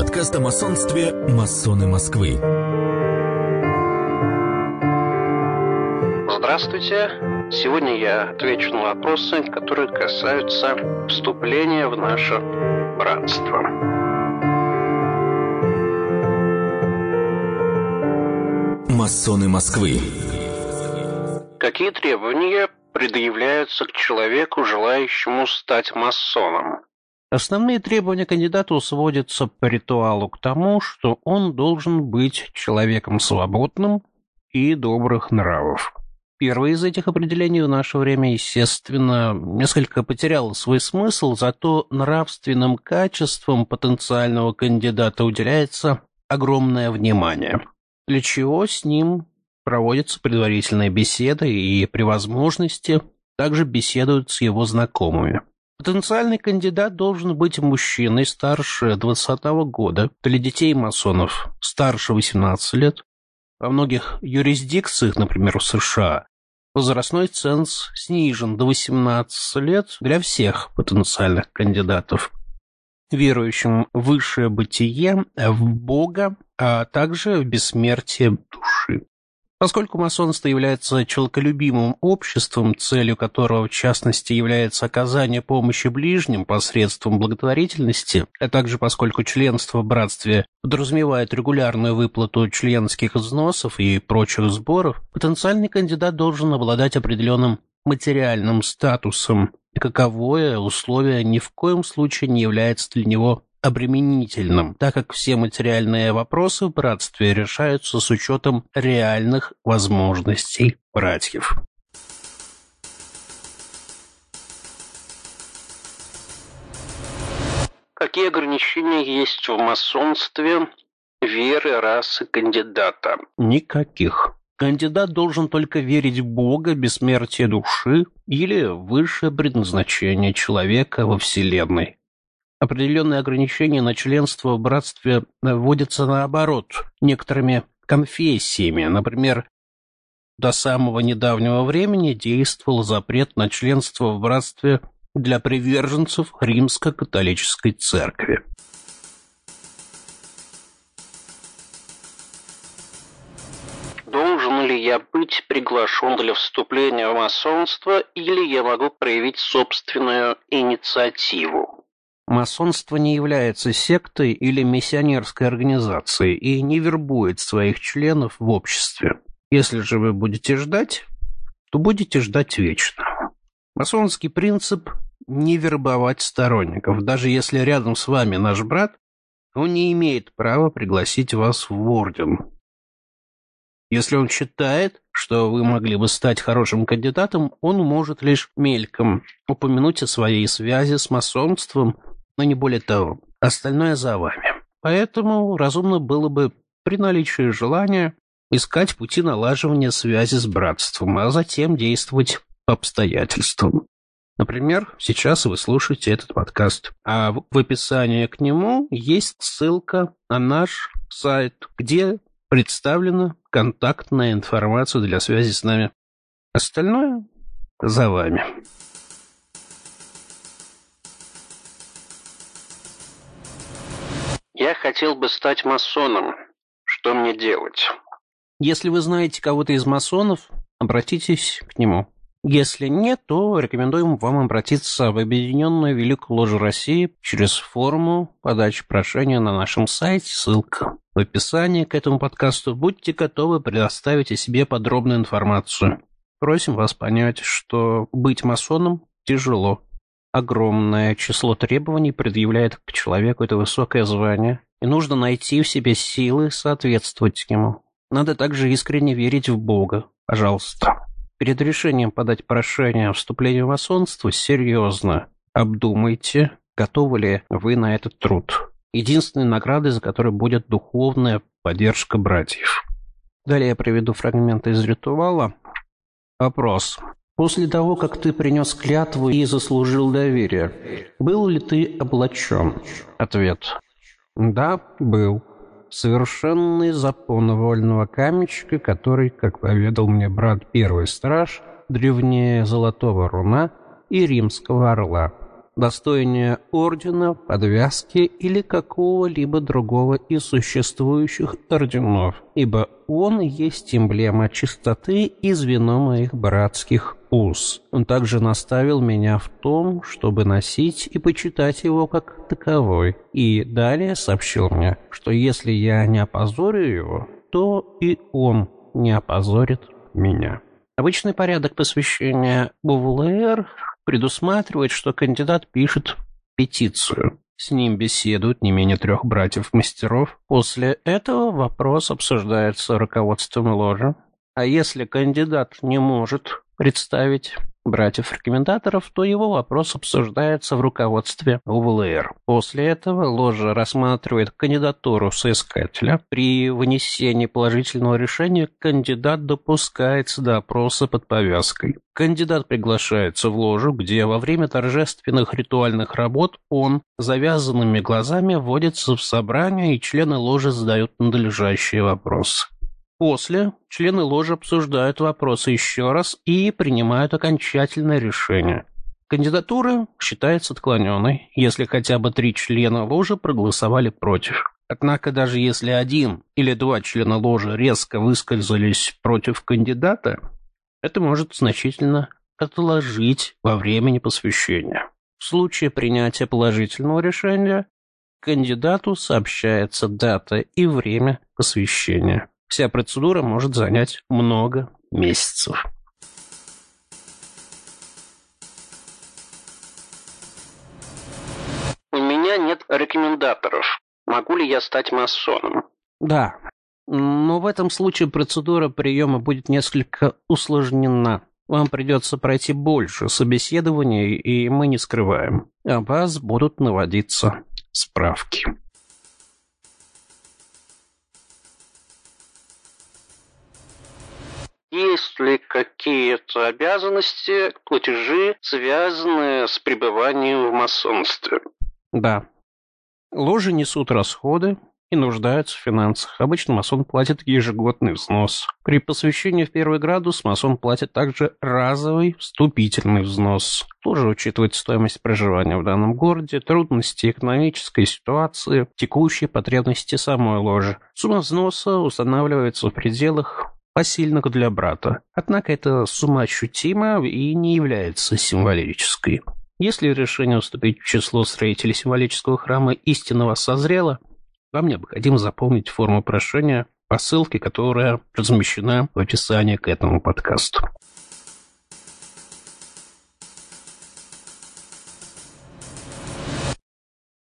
Подкаст о масонстве «Масоны Москвы». Здравствуйте. Сегодня я отвечу на вопросы, которые касаются вступления в наше братство. Масоны Москвы. Какие требования предъявляются к человеку, желающему стать масоном? Основные требования кандидату сводятся по ритуалу к тому, что он должен быть человеком свободным и добрых нравов. Первое из этих определений в наше время, естественно, несколько потеряло свой смысл, зато нравственным качествам потенциального кандидата уделяется огромное внимание, для чего с ним проводятся предварительные беседы и при возможности также беседуют с его знакомыми. Потенциальный кандидат должен быть мужчиной старше 20 года, для детей масонов старше 18 лет. Во многих юрисдикциях, например, в США, возрастной ценз снижен до 18 лет для всех потенциальных кандидатов, верующим в высшее бытие, в Бога, а также в бессмертие души. Поскольку масонство является человеколюбимым обществом, целью которого, в частности, является оказание помощи ближним посредством благотворительности, а также поскольку членство в братстве подразумевает регулярную выплату членских взносов и прочих сборов, потенциальный кандидат должен обладать определенным материальным статусом, каковое условие ни в коем случае не является для него обременительным, так как все материальные вопросы в братстве решаются с учетом реальных возможностей братьев. Какие ограничения есть в масонстве веры расы кандидата? Никаких. Кандидат должен только верить в Бога, бессмертие души или высшее предназначение человека во Вселенной. Определенные ограничения на членство в братстве вводятся наоборот некоторыми конфессиями. Например, до самого недавнего времени действовал запрет на членство в братстве для приверженцев римско-католической церкви. Должен ли я быть приглашен для вступления в масонство или я могу проявить собственную инициативу? Масонство не является сектой или миссионерской организацией и не вербует своих членов в обществе. Если же вы будете ждать, то будете ждать вечно. Масонский принцип – не вербовать сторонников. Даже если рядом с вами наш брат, он не имеет права пригласить вас в орден. Если он считает, что вы могли бы стать хорошим кандидатом, он может лишь мельком упомянуть о своей связи с масонством – но не более того. Остальное за вами. Поэтому разумно было бы при наличии желания искать пути налаживания связи с братством, а затем действовать по обстоятельствам. Например, сейчас вы слушаете этот подкаст, а в описании к нему есть ссылка на наш сайт, где представлена контактная информация для связи с нами. Остальное за вами. Я хотел бы стать масоном. Что мне делать? Если вы знаете кого-то из масонов, обратитесь к нему. Если нет, то рекомендуем вам обратиться в Объединенную Великую Ложу России через форму подачи прошения на нашем сайте, ссылка в описании к этому подкасту. Будьте готовы предоставить о себе подробную информацию. Просим вас понять, что быть масоном тяжело огромное число требований предъявляет к человеку это высокое звание, и нужно найти в себе силы соответствовать ему. Надо также искренне верить в Бога. Пожалуйста. Перед решением подать прошение о вступлении в масонство серьезно обдумайте, готовы ли вы на этот труд. Единственной наградой, за которой будет духовная поддержка братьев. Далее я приведу фрагменты из ритуала. Вопрос. После того, как ты принес клятву и заслужил доверие, был ли ты облачен? Ответ. Да, был. Совершенный запон вольного камечка, который, как поведал мне брат первый страж, древнее золотого руна и римского орла. Достойнее ордена, подвязки или какого-либо другого из существующих орденов, ибо он есть эмблема чистоты и звено моих братских уз. Он также наставил меня в том, чтобы носить и почитать его как таковой, и далее сообщил мне, что если я не опозорю его, то и он не опозорит меня. Обычный порядок посвящения УВЛР предусматривает, что кандидат пишет петицию. С ним беседуют не менее трех братьев-мастеров. После этого вопрос обсуждается руководством ложи. А если кандидат не может представить братьев-рекомендаторов, то его вопрос обсуждается в руководстве УВЛР. После этого ложа рассматривает кандидатуру соискателя. При вынесении положительного решения кандидат допускается до опроса под повязкой. Кандидат приглашается в ложу, где во время торжественных ритуальных работ он завязанными глазами вводится в собрание, и члены ложи задают надлежащие вопросы. После члены ложи обсуждают вопросы еще раз и принимают окончательное решение. Кандидатура считается отклоненной, если хотя бы три члена ложи проголосовали против. Однако даже если один или два члена ложи резко высказались против кандидата, это может значительно отложить во времени посвящения. В случае принятия положительного решения кандидату сообщается дата и время посвящения. Вся процедура может занять много месяцев. У меня нет рекомендаторов. Могу ли я стать масоном? Да, но в этом случае процедура приема будет несколько усложнена. Вам придется пройти больше собеседований, и мы не скрываем. О вас будут наводиться справки. Есть ли какие-то обязанности, платежи, связанные с пребыванием в масонстве? Да. Ложи несут расходы и нуждаются в финансах. Обычно масон платит ежегодный взнос. При посвящении в первый градус масон платит также разовый вступительный взнос. Тоже учитывает стоимость проживания в данном городе, трудности экономической ситуации, текущие потребности самой ложи. Сумма взноса устанавливается в пределах посильных для брата. Однако эта сумма ощутима и не является символической. Если решение вступить в число строителей символического храма истинного созрело, вам необходимо заполнить форму прошения по ссылке, которая размещена в описании к этому подкасту.